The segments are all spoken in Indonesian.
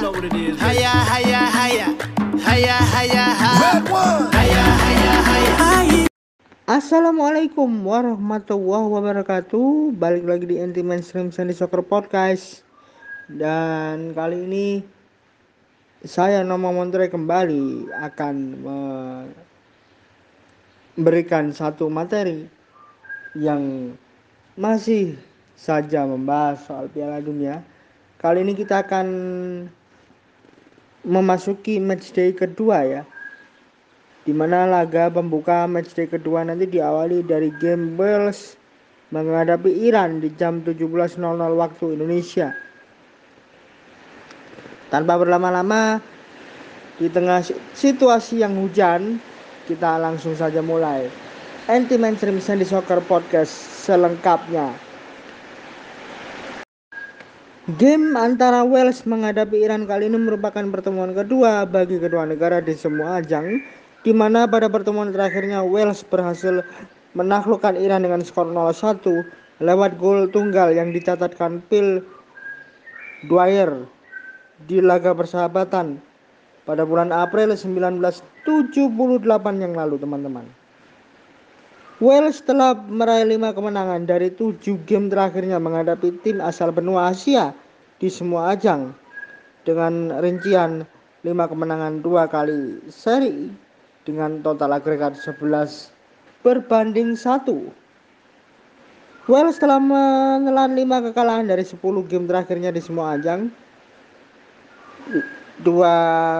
know what it is. Haya, haya, haya. Haya, haya, haya. Red one. Haya, haya, haya. Assalamualaikum warahmatullahi wabarakatuh Balik lagi di Anti Mainstream Sandy Soccer Podcast Dan kali ini Saya Nomo Montre kembali Akan memberikan satu materi Yang masih saja membahas soal Piala Dunia Kali ini kita akan Memasuki matchday kedua ya di mana laga pembuka matchday kedua nanti diawali dari game Wales menghadapi Iran di jam 17.00 waktu Indonesia. Tanpa berlama-lama di tengah situasi yang hujan, kita langsung saja mulai. Anti Mainstream Sandy Soccer Podcast selengkapnya. Game antara Wales menghadapi Iran kali ini merupakan pertemuan kedua bagi kedua negara di semua ajang di mana pada pertemuan terakhirnya Wales berhasil menaklukkan Iran dengan skor 0-1 lewat gol tunggal yang dicatatkan Phil Dwyer di laga persahabatan pada bulan April 1978 yang lalu teman-teman. Wales telah meraih 5 kemenangan dari 7 game terakhirnya menghadapi tim asal benua Asia di semua ajang dengan rincian 5 kemenangan dua kali seri dengan total agregat 11 berbanding 1. Wales telah menelan 5 kekalahan dari 10 game terakhirnya di semua ajang. Dua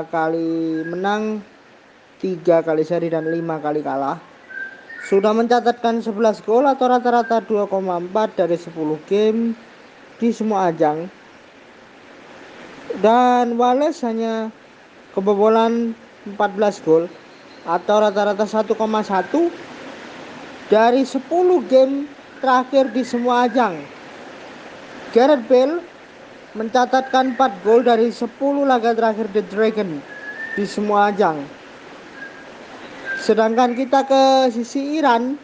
kali menang, tiga kali seri dan lima kali kalah. Sudah mencatatkan 11 gol atau rata-rata 2,4 dari 10 game di semua ajang. Dan Wales hanya kebobolan 14 gol atau rata-rata 1,1 dari 10 game terakhir di semua ajang. Gareth Bale mencatatkan 4 gol dari 10 laga terakhir The Dragon di semua ajang. Sedangkan kita ke sisi Iran,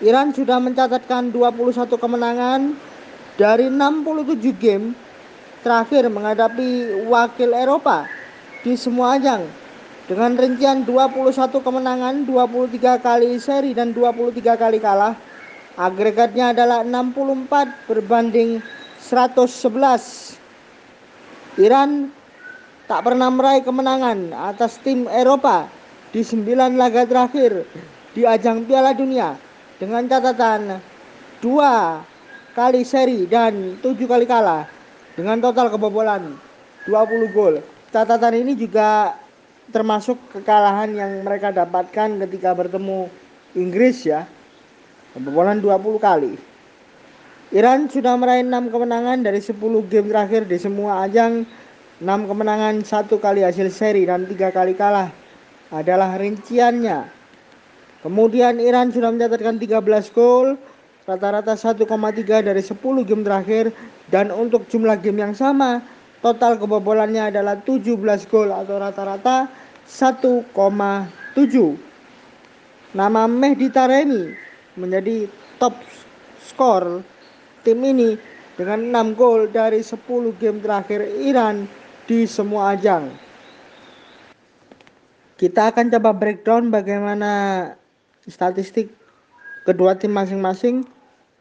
Iran sudah mencatatkan 21 kemenangan dari 67 game terakhir menghadapi wakil Eropa di semua ajang dengan rincian 21 kemenangan, 23 kali seri dan 23 kali kalah. Agregatnya adalah 64 berbanding 111. Iran tak pernah meraih kemenangan atas tim Eropa di 9 laga terakhir di ajang Piala Dunia dengan catatan 2 kali seri dan 7 kali kalah dengan total kebobolan 20 gol. Catatan ini juga termasuk kekalahan yang mereka dapatkan ketika bertemu Inggris ya. Kebobolan 20 kali. Iran sudah meraih 6 kemenangan dari 10 game terakhir di semua ajang. 6 kemenangan satu kali hasil seri dan tiga kali kalah adalah rinciannya kemudian Iran sudah mencatatkan 13 gol rata-rata 1,3 dari 10 game terakhir dan untuk jumlah game yang sama total kebobolannya adalah 17 gol atau rata-rata 1,7. Nama Mehdi Taremi menjadi top skor tim ini dengan 6 gol dari 10 game terakhir Iran di semua ajang. Kita akan coba breakdown bagaimana statistik kedua tim masing-masing.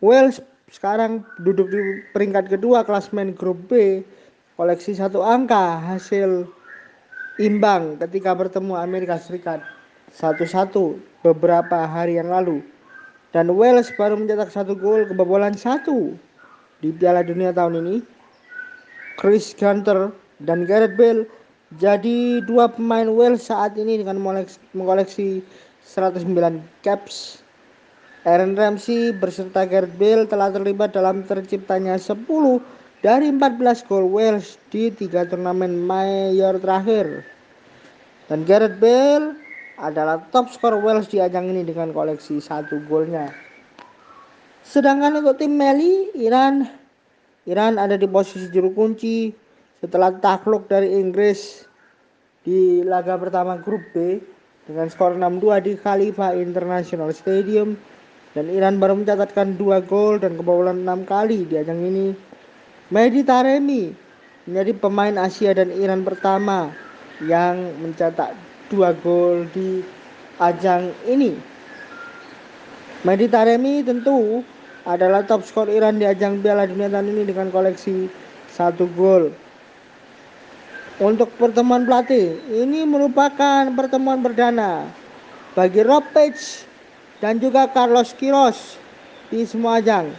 Wales sekarang duduk di peringkat kedua klasmen grup B. Koleksi satu angka hasil imbang ketika bertemu Amerika Serikat. Satu-satu beberapa hari yang lalu. Dan Wales baru mencetak satu gol kebobolan satu di Piala Dunia tahun ini. Chris Gunter dan Gareth Bale jadi dua pemain Wales saat ini dengan mengoleksi 109 caps Aaron Ramsey berserta Gareth Bale telah terlibat dalam terciptanya 10 dari 14 gol Wales di tiga turnamen mayor terakhir. Dan Gareth Bale adalah top skor Wales di ajang ini dengan koleksi satu golnya. Sedangkan untuk tim Meli, Iran Iran ada di posisi juru kunci setelah takluk dari Inggris di laga pertama grup B dengan skor 6-2 di Khalifa International Stadium dan Iran baru mencatatkan dua gol dan kebobolan enam kali di ajang ini Mehdi Taremi menjadi pemain Asia dan Iran pertama yang mencetak dua gol di ajang ini. Mehdi Taremi tentu adalah top skor Iran di ajang Piala Dunia tahun ini dengan koleksi satu gol. Untuk pertemuan pelatih, ini merupakan pertemuan perdana bagi Rob Page dan juga Carlos Queiroz di semua ajang.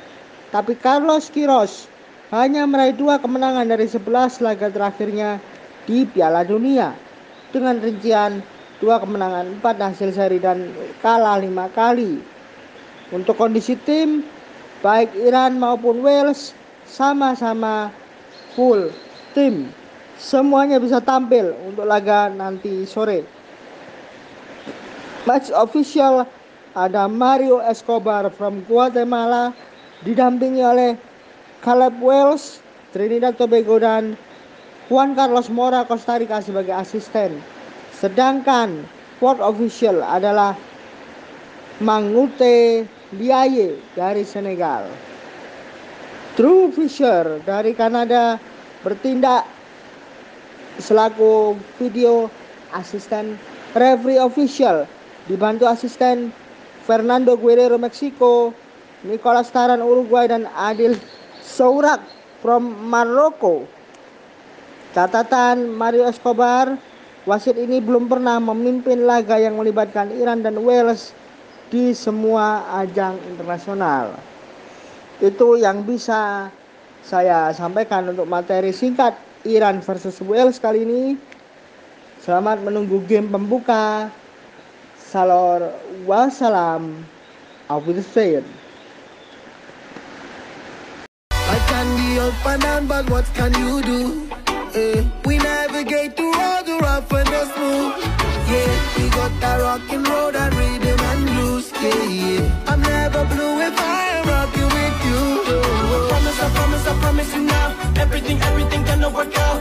Tapi Carlos Queiroz hanya meraih dua kemenangan dari 11 laga terakhirnya di Piala Dunia dengan rincian dua kemenangan, empat hasil seri dan kalah lima kali. Untuk kondisi tim, baik Iran maupun Wales sama-sama full tim. Semuanya bisa tampil untuk laga nanti sore. Match official ada Mario Escobar from Guatemala didampingi oleh Caleb Wells, Trinidad Tobago dan Juan Carlos Mora Costa Rica sebagai asisten. Sedangkan port official adalah Mangute Liaye dari Senegal. Drew Fisher dari Kanada bertindak selaku video asisten referee official dibantu asisten Fernando Guerrero Meksiko, Nicolas Taran Uruguay dan Adil Sourak from Maroko. Catatan Mario Escobar, wasit ini belum pernah memimpin laga yang melibatkan Iran dan Wales di semua ajang internasional. Itu yang bisa saya sampaikan untuk materi singkat Iran versus Wales kali ini. Selamat menunggu game pembuka. Salor wassalam. Auf Wiedersehen. I can be up and but what can you do? Eh, we navigate through all the rough and the smooth. Yeah, we got that rock and roll, that rhythm and blues. Yeah, yeah. I'm never blue if I am rocking with you. Oh, Promise, I promise, I promise you now. Everything, everything gonna work out.